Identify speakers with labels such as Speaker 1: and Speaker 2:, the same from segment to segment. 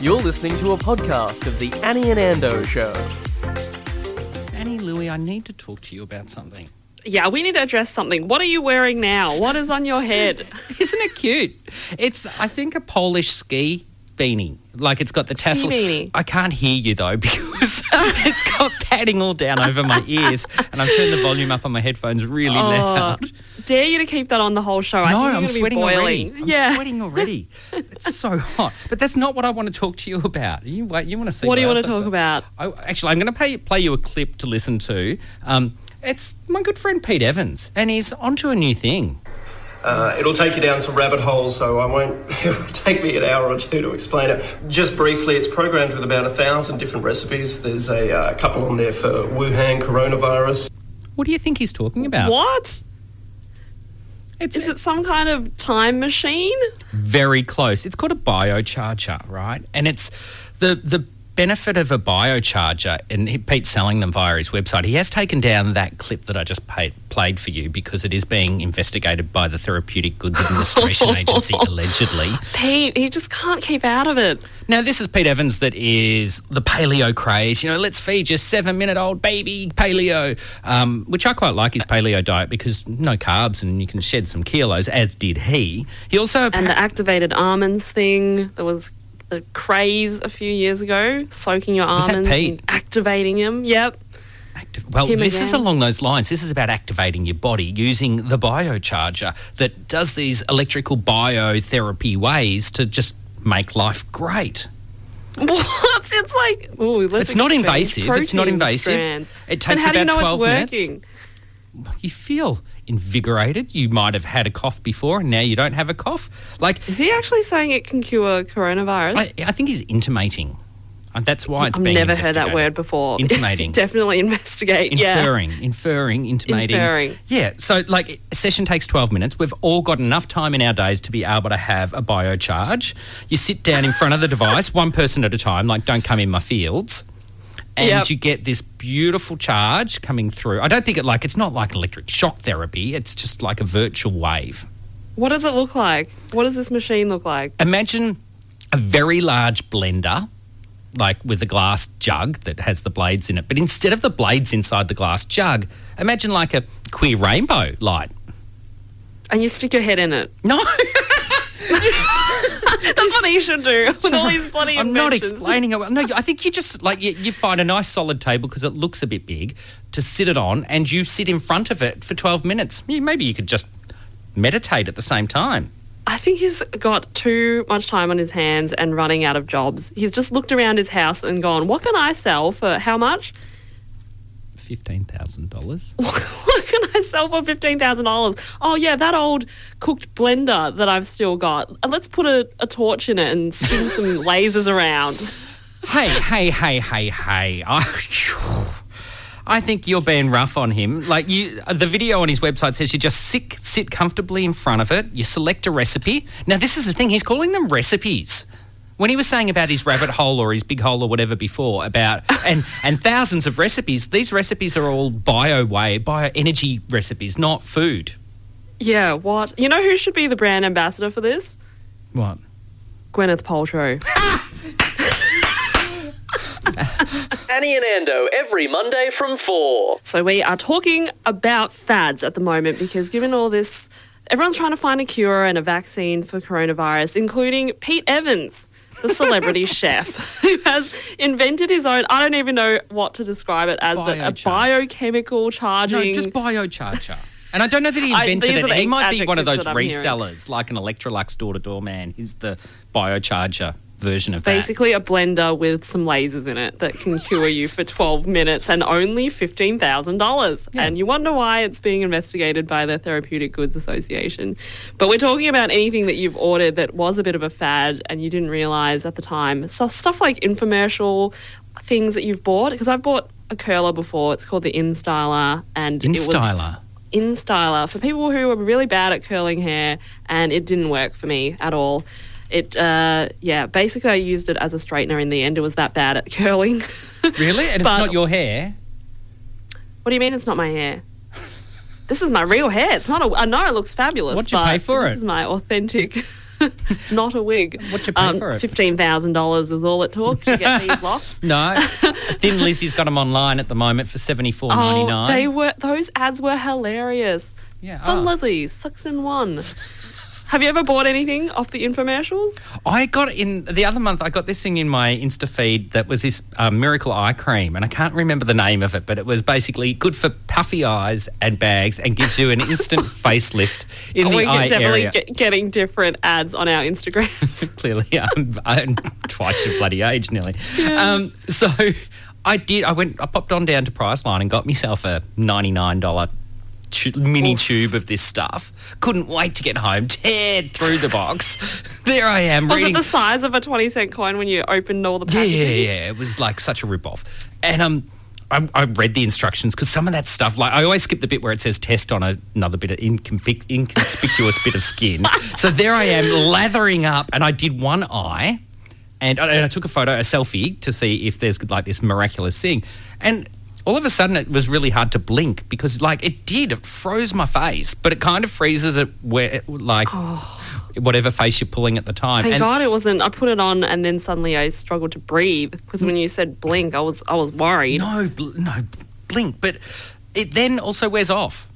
Speaker 1: You're listening to a podcast of the Annie and Ando Show.
Speaker 2: Annie, Louie, I need to talk to you about something.
Speaker 3: Yeah, we need to address something. What are you wearing now? What is on your head?
Speaker 2: Isn't it cute? It's, I think, a Polish ski beanie. Like it's got the tassel.
Speaker 3: beanie.
Speaker 2: I can't hear you though because it's got padding all down over my ears, and I've turned the volume up on my headphones really
Speaker 3: Oh,
Speaker 2: loud.
Speaker 3: dare you to keep that on the whole show? I
Speaker 2: no, I'm sweating already. I'm
Speaker 3: yeah.
Speaker 2: sweating already. It's so hot. But that's not what I want to talk to you about. You. You want to see?
Speaker 3: What do you want to talk about?
Speaker 2: I, actually, I'm going to play, play you a clip to listen to. Um, it's my good friend Pete Evans, and he's onto a new thing.
Speaker 4: Uh, it'll take you down some rabbit holes, so I won't. It will take me an hour or two to explain it. Just briefly, it's programmed with about a thousand different recipes. There's a uh, couple on there for Wuhan coronavirus.
Speaker 2: What do you think he's talking about?
Speaker 3: What?
Speaker 2: It's
Speaker 3: Is it some kind of time machine?
Speaker 2: very close. It's called a biocharger, right? And it's the the benefit of a biocharger, and he, Pete's selling them via his website. He has taken down that clip that I just paid, played for you because it is being investigated by the Therapeutic Goods Administration Agency, allegedly.
Speaker 3: Pete, he just can't keep out of it.
Speaker 2: Now, this is Pete Evans that is the paleo craze. You know, let's feed your seven minute old baby paleo, um, which I quite like his paleo diet because no carbs and you can shed some kilos, as did he. He also.
Speaker 3: And the activated almonds thing, there was the craze a few years ago, soaking your
Speaker 2: Was
Speaker 3: almonds and activating them. Yep.
Speaker 2: Activ- well,
Speaker 3: Him
Speaker 2: this is along those lines. This is about activating your body using the biocharger that does these electrical biotherapy ways to just make life great.
Speaker 3: What? It's like, ooh, let's
Speaker 2: It's not invasive. It's not invasive.
Speaker 3: strands.
Speaker 2: It takes
Speaker 3: and how do you
Speaker 2: about
Speaker 3: know
Speaker 2: 12
Speaker 3: it's
Speaker 2: minutes.
Speaker 3: working?
Speaker 2: You feel invigorated. You might have had a cough before, and now you don't have a cough. Like,
Speaker 3: Is he actually saying it can cure coronavirus?
Speaker 2: I, I think he's intimating. Uh, that's why it's
Speaker 3: I've never heard that word before.
Speaker 2: Intimating.
Speaker 3: Definitely investigate. Yeah.
Speaker 2: Inferring, inferring, intimating.
Speaker 3: Inferring.
Speaker 2: Yeah, so like a session takes 12 minutes. We've all got enough time in our days to be able to have a biocharge. You sit down in front of the device, one person at a time, like don't come in my fields. And
Speaker 3: Yep.
Speaker 2: you get this beautiful charge coming through. I don't think it like it's not like electric shock therapy, it's just like a virtual wave.
Speaker 3: What does it look like? What does this machine look like?
Speaker 2: Imagine a very large blender, like with a glass jug that has the blades in it. But instead of the blades inside the glass jug, imagine like a queer rainbow light.
Speaker 3: And you stick your head in it.
Speaker 2: No,
Speaker 3: That's what you should do with all these bloody
Speaker 2: I'm not explaining it. well. No, I think you just like you, you find a nice solid table because it looks a bit big to sit it on, and you sit in front of it for 12 minutes. Maybe you could just meditate at the same time.
Speaker 3: I think he's got too much time on his hands and running out of jobs. He's just looked around his house and gone, "What can I sell for how much?
Speaker 2: Fifteen thousand dollars.
Speaker 3: what can I sell for fifteen thousand dollars? Oh yeah, that old cooked blender that I've still got. Let's put a, a torch in it and spin some lasers around.
Speaker 2: hey, hey, hey, hey, hey. I, I think you're being rough on him. Like you, the video on his website says you just sit, sit comfortably in front of it. You select a recipe. Now, this is the thing. He's calling them recipes. When he was saying about his rabbit hole or his big hole or whatever before about and and thousands of recipes, these recipes are all bio way, bio energy recipes, not food.
Speaker 3: Yeah, what? You know who should be the brand ambassador for this?
Speaker 2: What?
Speaker 3: Gwyneth Paltrow.
Speaker 1: Annie and Ando every Monday from 4.
Speaker 3: So we are talking about fads at the moment because given all this, everyone's trying to find a cure and a vaccine for coronavirus, including Pete Evans, the celebrity chef, who has invented his own. I don't even know what to describe it as, but a biochemical
Speaker 2: No,
Speaker 3: charging.
Speaker 2: just biocharger. And I don't know that he invented
Speaker 3: are
Speaker 2: it. He might be one of those
Speaker 3: adjectives hearing.
Speaker 2: resellers, like an Electrolux door to door man. He's the biocharger version of that.
Speaker 3: Basically, a blender with some lasers in it that can cure you for 12 minutes and only $15,000.
Speaker 2: Yeah.
Speaker 3: And you wonder why it's being investigated by the Therapeutic Goods Association. But we're talking about anything that you've ordered that was a bit of a fad and you didn't realize at the time. So, stuff like infomercial things that you've bought. Because I've bought a curler before, it's called the InStyler. And it was
Speaker 2: InStyler.
Speaker 3: InStyler for people who are really bad at curling hair, and it didn't work for me at all. It, uh, yeah, basically I used it as a straightener in the end. It was that bad at curling.
Speaker 2: Really? And it's not your hair?
Speaker 3: what do you mean it's not my hair? This is my real hair. It's not a. I know it looks fabulous.
Speaker 2: What'd you pay for
Speaker 3: this
Speaker 2: it?
Speaker 3: is my authentic. Not a wig.
Speaker 2: What'd you pay for it?
Speaker 3: Fifteen thousand dollars is all it took to get these locks.
Speaker 2: No, Thin Lizzy's got them online at the moment for seventy four ninety
Speaker 3: Oh,
Speaker 2: nine.
Speaker 3: they were those ads were hilarious.
Speaker 2: Yeah,
Speaker 3: Fun
Speaker 2: oh.
Speaker 3: Lizzie, six in one. Have you ever bought anything off the infomercials?
Speaker 2: I got in the other month. I got this thing in my Insta feed that was this um, miracle eye cream, and I can't remember the name of it, but it was basically good for puffy eyes and bags, and gives you an instant facelift in the
Speaker 3: We're
Speaker 2: eye
Speaker 3: definitely
Speaker 2: area.
Speaker 3: get- getting different ads on our Instagrams.
Speaker 2: Clearly, I'm, I'm twice your bloody age nearly. Um, so I did. I went. I popped on down to Priceline and got myself a ninety nine dollar. Tu- mini tube of this stuff. Couldn't wait to get home. Teared through the box. There I am
Speaker 3: Was
Speaker 2: reading.
Speaker 3: it the size of a twenty cent coin when you opened all the packaging?
Speaker 2: yeah, yeah. yeah. It was like such a rip off. And um, I, I read the instructions because some of that stuff, like I always skip the bit where it says test on a, another bit of incompic- inconspicuous bit of skin. So there I am lathering up, and I did one eye, and, I- and I took a photo, a selfie, to see if there's like this miraculous thing. And all of a sudden, it was really hard to blink because, like, it did. It froze my face, but it kind of freezes it where, like, oh. whatever face you're pulling at the time.
Speaker 3: Thank
Speaker 2: And-
Speaker 3: God it wasn't. I put it on and then suddenly I struggled to breathe because when mm. you said blink, I was I was worried.
Speaker 2: No, bl- no, blink. But it then also wears off.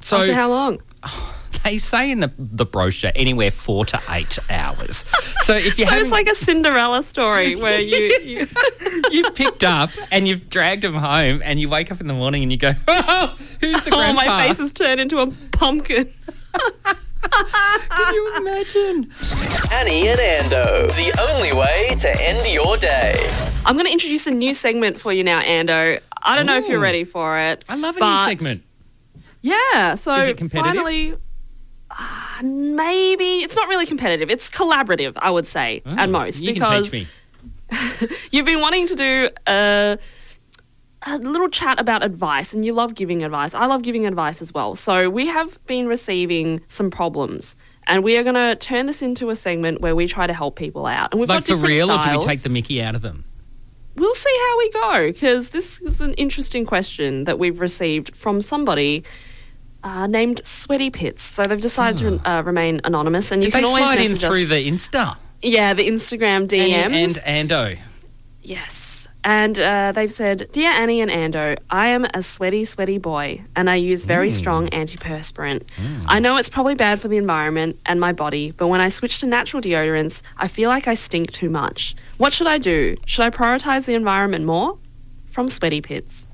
Speaker 2: So
Speaker 3: After how long?
Speaker 2: they say in the, the brochure anywhere four to eight hours. So if you
Speaker 3: So
Speaker 2: haven't
Speaker 3: it's like a Cinderella story where you, you
Speaker 2: you've picked up and you've dragged them home, and you wake up in the morning and you go, oh, "Who's the
Speaker 3: oh
Speaker 2: grandpa?"
Speaker 3: my face has turned into a pumpkin.
Speaker 2: Can you imagine?
Speaker 1: Annie and Ando, the only way to end your day.
Speaker 3: I'm going to introduce a new segment for you now, Ando. I don't know if you're ready for it.
Speaker 2: I love a new segment.
Speaker 3: Yeah. So
Speaker 2: Is it competitive?
Speaker 3: finally, uh, maybe it's not really competitive. It's collaborative, I would say, at
Speaker 2: Oh,
Speaker 3: most,
Speaker 2: you
Speaker 3: because
Speaker 2: can teach me.
Speaker 3: you've been wanting to do a, a little chat about advice, and you love giving advice. I love giving advice as well. So we have been receiving some problems. And we are going to turn this into a segment where we try to help people out. And we've
Speaker 2: Like
Speaker 3: got
Speaker 2: for
Speaker 3: different
Speaker 2: real, or do we take the Mickey out of them?
Speaker 3: we'll see how we go because this is an interesting question that we've received from somebody uh, named Sweaty Pits. So they've decided to uh, remain anonymous, and you
Speaker 2: Did
Speaker 3: can always
Speaker 2: slide in through
Speaker 3: us.
Speaker 2: the Insta?
Speaker 3: yeah, the Instagram DMs.
Speaker 2: Annie and Ando.
Speaker 3: yes. And uh, they've said, Dear Annie and Ando, I am a sweaty, sweaty boy, and I use very strong antiperspirant. I know it's probably bad for the environment and my body, but when I switch to natural deodorants, I feel like I stink too much. What should I do? Should I prioritize the environment more? From Sweaty Pits.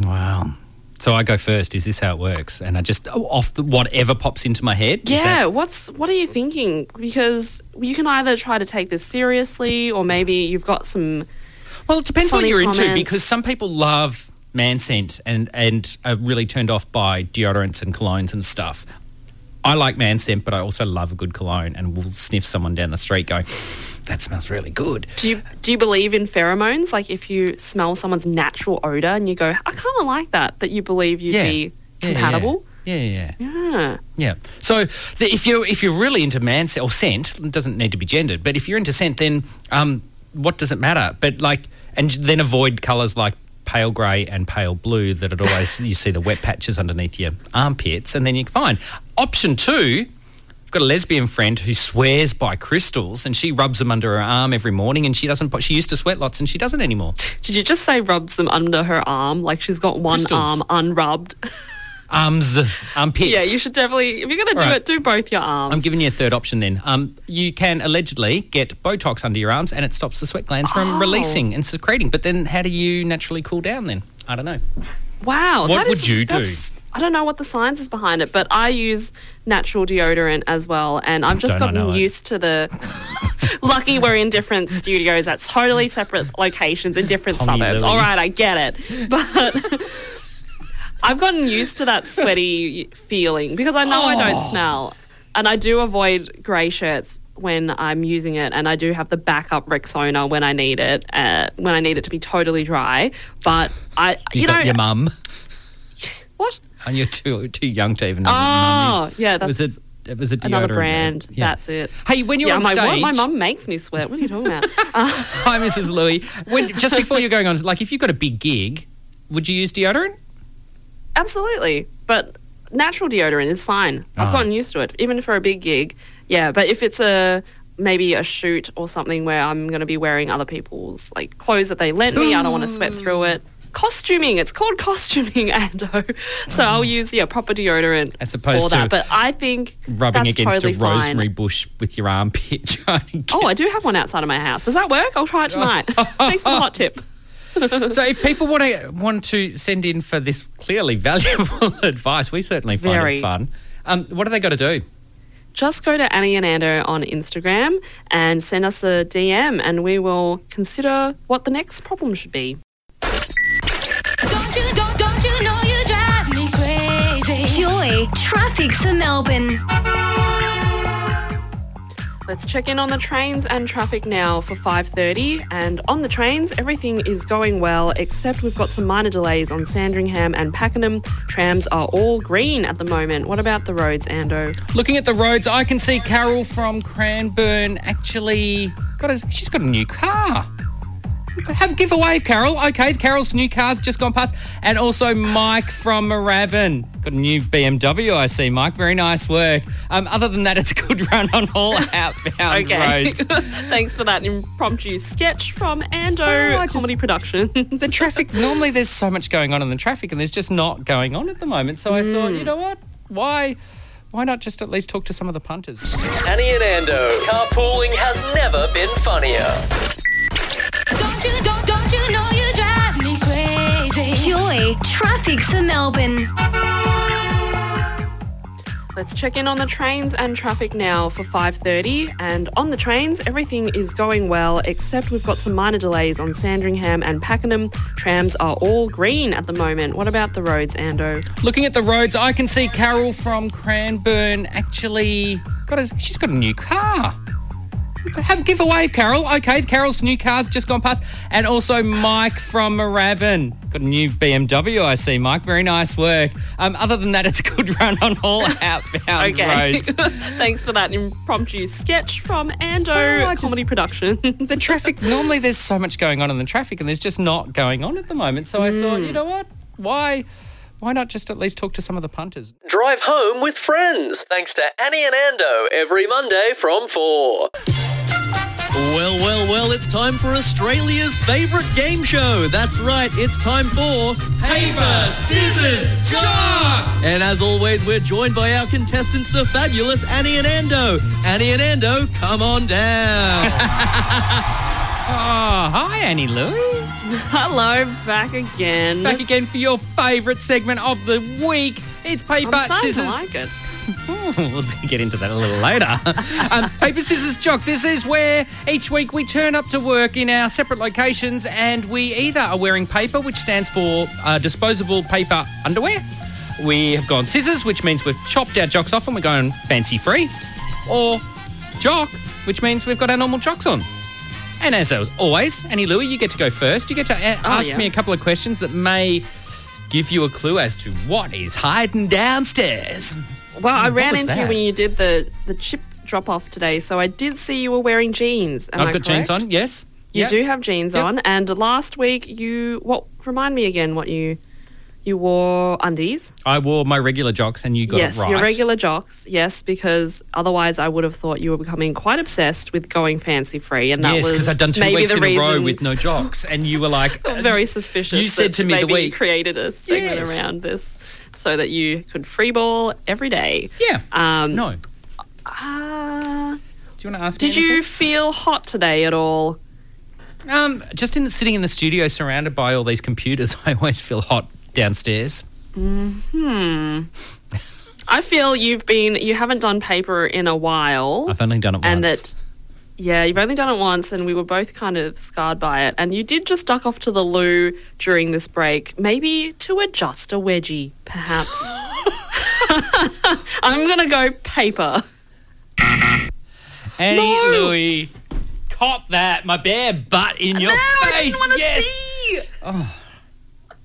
Speaker 2: Wow. So I go first. Is this how it works? And I just oh, off the, whatever pops into my head.
Speaker 3: Yeah,
Speaker 2: that-
Speaker 3: what's what are you thinking? Because you can either try to take this seriously, or maybe you've got some.
Speaker 2: well, it depends what you're into because some people love man scent and and are really turned off by deodorants and colognes and stuff. I like man scent, but I also love a good cologne and will sniff someone down the street going, "That smells really good."
Speaker 3: Do you do you believe in pheromones? Like if you smell someone's natural odor and you go, I kind of like that. That you believe you'd
Speaker 2: Yeah.
Speaker 3: be compatible.
Speaker 2: Yeah, yeah, yeah.
Speaker 3: Yeah.
Speaker 2: Yeah. So the, if you're if you're really into man scent or scent, it doesn't need to be gendered. But if you're into scent, then um, what does it matter? But like, and then avoid colours like pale grey and pale blue that it always you see the wet patches underneath your armpits, and then you're fine. Option two. I've got a lesbian friend who swears by crystals, and she rubs them under her arm every morning. And she doesn't. She used to sweat lots, and she doesn't anymore.
Speaker 3: Did you just say rubs them under her arm? Like she's got one
Speaker 2: Crystals.
Speaker 3: arm unrubbed.
Speaker 2: Arms, armpits.
Speaker 3: yeah, you should definitely. If you're going to do
Speaker 2: right.
Speaker 3: it, do both your arms.
Speaker 2: I'm giving you a third option then. Um, you can allegedly get Botox under your arms and it stops the sweat glands from
Speaker 3: Oh.
Speaker 2: releasing and secreting. But then how do you naturally cool down then? I don't know.
Speaker 3: Wow.
Speaker 2: What would
Speaker 3: is-
Speaker 2: you do?
Speaker 3: I don't know what the science is behind it, but I use natural deodorant as well, and I've just
Speaker 2: Don't I
Speaker 3: gotten
Speaker 2: it.
Speaker 3: used to the. Lucky we're in different studios. That's totally separate locations in different
Speaker 2: Tommy
Speaker 3: suburbs.
Speaker 2: Lily.
Speaker 3: All right, I get it, but I've gotten used to that sweaty feeling because I know I
Speaker 2: Oh.
Speaker 3: don't smell, and I do avoid grey shirts when I'm using it, and I do have the backup Rexona when I need it, uh, when I need it to be totally dry. But I,
Speaker 2: You,
Speaker 3: you, know,
Speaker 2: your mum,
Speaker 3: what?
Speaker 2: And you're too too young to even know.
Speaker 3: Oh, yeah,
Speaker 2: it was
Speaker 3: that's
Speaker 2: it was a
Speaker 3: another
Speaker 2: deodorant
Speaker 3: brand.
Speaker 2: Yeah.
Speaker 3: That's it.
Speaker 2: Hey, when you're
Speaker 3: yeah,
Speaker 2: on
Speaker 3: I'm like,
Speaker 2: stage-
Speaker 3: My mum makes me sweat. What are you talking about?
Speaker 2: Hi, Mrs. Louie. When just before you're going on, like if you've got a big gig, would you use deodorant?
Speaker 3: Absolutely, but natural deodorant is fine. I've
Speaker 2: Ah.
Speaker 3: gotten used to it, even for a big gig. Yeah, but if it's a maybe a shoot or something where I'm going to be wearing other people's like clothes that they lent me, I don't want to sweat through it. Costuming, it's called costuming, Ando. So I'll use yeah proper deodorant
Speaker 2: Mm. As opposed
Speaker 3: for
Speaker 2: to
Speaker 3: that. But I think
Speaker 2: Rubbing against
Speaker 3: totally
Speaker 2: a
Speaker 3: fine.
Speaker 2: rosemary bush with your armpit.
Speaker 3: Oh, I do have one outside of my house. Does that work? I'll try it tonight. Thanks for the hot tip.
Speaker 2: So if people want to want to send in for this clearly valuable advice, we certainly find
Speaker 3: Very.
Speaker 2: it fun. Um, what do they got to do?
Speaker 3: just go to Annie and Ando on Instagram and send us a DM, and we will consider what the next problem should be.
Speaker 5: Crazy?
Speaker 6: Traffic for Melbourne.
Speaker 3: Let's check in on the trains and traffic now for 5:30. And on the trains, everything is going well, except we've got some minor delays on Sandringham and Pakenham. Trams are all green at the moment. What about the roads, Ando?
Speaker 2: Looking at the roads, I can see Carol from Cranbourne actually got a, she's got a new car. Have give a wave, Carol. Okay, Carol's new car's just gone past, and also Mike from Moorabbin got a new BMW. I see, Mike. Very nice work. Um, other than that, it's a good run on all outbound
Speaker 3: Okay.
Speaker 2: roads.
Speaker 3: Thanks for that impromptu sketch from Ando
Speaker 2: Oh, I just-
Speaker 3: Comedy Productions.
Speaker 2: the traffic normally there's so much going on in the traffic and there's just not going on at the moment so i thought you know what why why not just at least talk to some of the punters
Speaker 1: Annie and Ando. Carpooling has never been funnier.
Speaker 6: Traffic for Melbourne.
Speaker 3: Let's check in on the trains and traffic now for 5:30 and on the trains everything is going well except we've got some minor delays on Sandringham and Pakenham. Trams are all green at the moment. What about the roads, Ando?
Speaker 2: looking at the roads i can see carol from cranbourne actually got a she's got a new car have give a wave, Carol. Okay, Carol's new car's just gone past, and also Mike from Moorabbin got a new BMW. I see, Mike. Very nice work. Um, other than that, it's a good run on all outbound
Speaker 3: Okay.
Speaker 2: roads.
Speaker 3: Thanks for that impromptu sketch from Ando
Speaker 2: Oh, I just-
Speaker 3: Comedy Productions.
Speaker 2: the traffic normally there's so much going on in the traffic and there's just not going on at the moment so i thought you know what why why not just at least talk to some of the punters
Speaker 1: Drive home with friends. Thanks to Annie and Ando every Monday from 4.
Speaker 7: Well, well, well, it's time for Australia's favourite game show. That's right, it's time for
Speaker 2: paper scissors jock
Speaker 7: And as always, we're joined by our contestants, the fabulous Annie and Ando. Annie and Ando, come on down.
Speaker 2: oh hi annie louie
Speaker 3: Hello, back again.
Speaker 2: back again for your favourite segment of the week it's paper
Speaker 3: I'm
Speaker 2: scissors
Speaker 3: to like it.
Speaker 2: we'll get into that a little later. um, paper, scissors, jock. This is where each week we turn up to work in our separate locations and we either are wearing paper, which stands for uh, disposable paper underwear. We have gone scissors, which means we've chopped our jocks off and we're going fancy free. Or jock, which means we've got our normal jocks on. And as always, Annie Louie, you get to go first. You get to a- ask
Speaker 3: yeah.
Speaker 2: me a couple of questions that may give you a clue as to what is hiding downstairs.
Speaker 3: Well, I ran into you when you did the, the chip drop off today, so I did see you were wearing jeans. Am
Speaker 2: I've
Speaker 3: I
Speaker 2: got jeans on, yes.
Speaker 3: You
Speaker 2: Yep.
Speaker 3: do have jeans
Speaker 2: Yep.
Speaker 3: on, and last week you what? Remind me again what you you wore undies.
Speaker 2: I wore my regular jocks and you got
Speaker 3: yes,
Speaker 2: it right.
Speaker 3: your regular jocks. Yes, because otherwise I would have thought you were becoming quite obsessed with going fancy free, and that
Speaker 2: Yes,
Speaker 3: was
Speaker 2: because I'd done two
Speaker 3: maybe
Speaker 2: weeks
Speaker 3: the
Speaker 2: in
Speaker 3: reason
Speaker 2: a row with no jocks, and you were like,
Speaker 3: very um, suspicious.
Speaker 2: You said to me the week-
Speaker 3: created a segment
Speaker 2: Yes.
Speaker 3: around this so that you could freeball every day.
Speaker 2: yeah.
Speaker 3: Um,
Speaker 2: no. Do
Speaker 3: Uh,
Speaker 2: you want to ask me?
Speaker 3: did you feel hot today at all?
Speaker 2: Um, just in the, sitting in the studio, surrounded by all these computers, I always feel hot downstairs. Hmm.
Speaker 3: I feel you've been you haven't done paper in a while.
Speaker 2: I've only done it
Speaker 3: and
Speaker 2: once.
Speaker 3: that yeah, you've only done it once and we were both kind of scarred by it. And you did just duck off to the loo during this break, maybe to adjust a wedgie, perhaps. I'm gonna go paper.
Speaker 2: Annie
Speaker 3: No!
Speaker 2: Louie, cop that, my bare butt in your face. yes. Oh.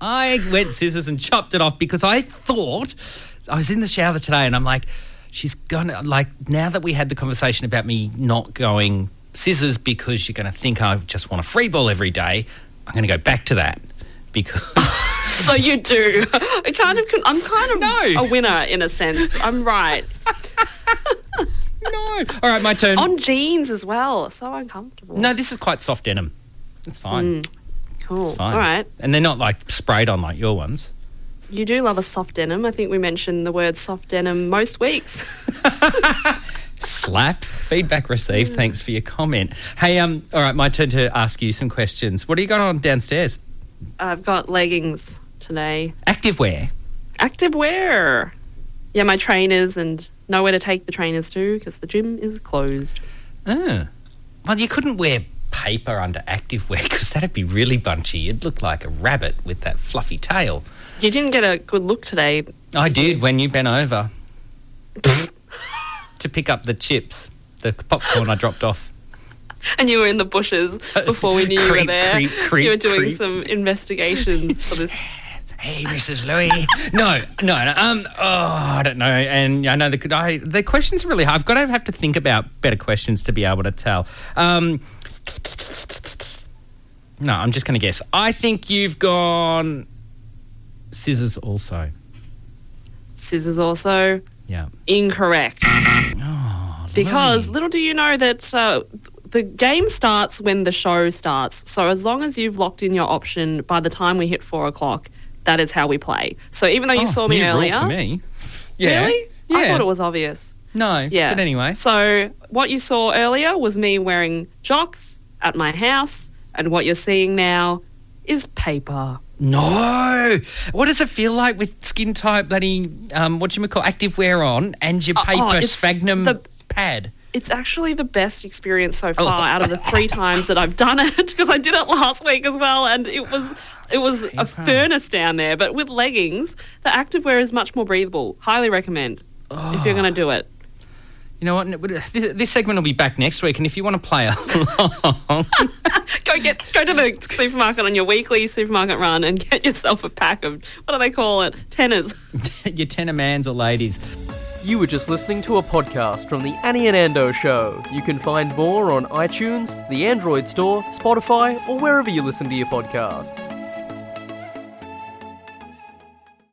Speaker 2: I went scissors and chopped it off because I thought I was in the shower today and I'm like, she's gonna like now that we had the conversation about me not going scissors because you're gonna think I just want a free ball every day. I'm gonna go back to that. because
Speaker 3: So you do. I kind of. I'm kind of
Speaker 2: No.
Speaker 3: a winner in a sense. I'm right
Speaker 2: no. All right, my turn.
Speaker 3: on jeans as well. So uncomfortable.
Speaker 2: no, this is quite soft denim. It's fine. Mm.
Speaker 3: cool.
Speaker 2: It's fine.
Speaker 3: All right.
Speaker 2: And they're not like sprayed on like your ones.
Speaker 3: You do love a soft denim. I think we mentioned the word soft denim most weeks.
Speaker 2: Slap. Feedback received. Thanks for your comment. Hey, um, all right, my turn to ask you some questions. What do you got on downstairs?
Speaker 3: I've got leggings today.
Speaker 2: Active wear.
Speaker 3: Active wear. Yeah, my trainers and nowhere to take the trainers to because the gym is closed.
Speaker 2: Oh. Well, you couldn't wear paper under activewear because that'd be really bunchy. You'd look like a rabbit with that fluffy tail.
Speaker 3: You didn't get a good look today.
Speaker 2: I did when you bent over to pick up the chips, the popcorn I dropped off.
Speaker 3: And you were in the bushes before we knew you were there.
Speaker 2: creep, creep,
Speaker 3: you were doing
Speaker 2: creep.
Speaker 3: some investigations for this.
Speaker 2: Hey, Mrs. Louie. no, no, no. Um, oh, I don't know. And I know the I, the questions are really hard. I've got to have to think about better questions to be able to tell. Um, no, I'm just going to guess. I think you've gone scissors also.
Speaker 3: Scissors also
Speaker 2: Yeah.
Speaker 3: incorrect.
Speaker 2: Oh,
Speaker 3: Because little do you know that uh, the game starts when the show starts. So as long as you've locked in your option by the time we hit four o'clock, that is how we play. So even though you
Speaker 2: Oh,
Speaker 3: saw me earlier,
Speaker 2: for me. Yeah.
Speaker 3: really,
Speaker 2: Yeah.
Speaker 3: I thought it was obvious.
Speaker 2: No.
Speaker 3: Yeah.
Speaker 2: But anyway.
Speaker 3: So what you saw earlier was me wearing jocks at my house, and what you're seeing now is paper.
Speaker 2: No. What does it feel like with skin type bloody um what you call active wear on and your
Speaker 3: Oh,
Speaker 2: paper
Speaker 3: oh,
Speaker 2: sphagnum
Speaker 3: the-
Speaker 2: pad?
Speaker 3: It's actually the best experience so
Speaker 2: Oh.
Speaker 3: far out of the three times that I've done it because I did it last week as well, and it was it was a furnace down there. But with leggings, the activewear is much more breathable. Highly recommend if you're going to do it.
Speaker 2: You know what? Uh, this, this segment will be back next week, and if you want to play along,
Speaker 3: Go get go to the supermarket on your weekly supermarket run and get yourself a pack of what do they call it? Tenas.
Speaker 2: your tenor mans or ladies.
Speaker 8: You were just listening to a podcast from the Annie and Ando Show. You can find more on iTunes, the Android Store, Spotify, or wherever you listen to your podcasts.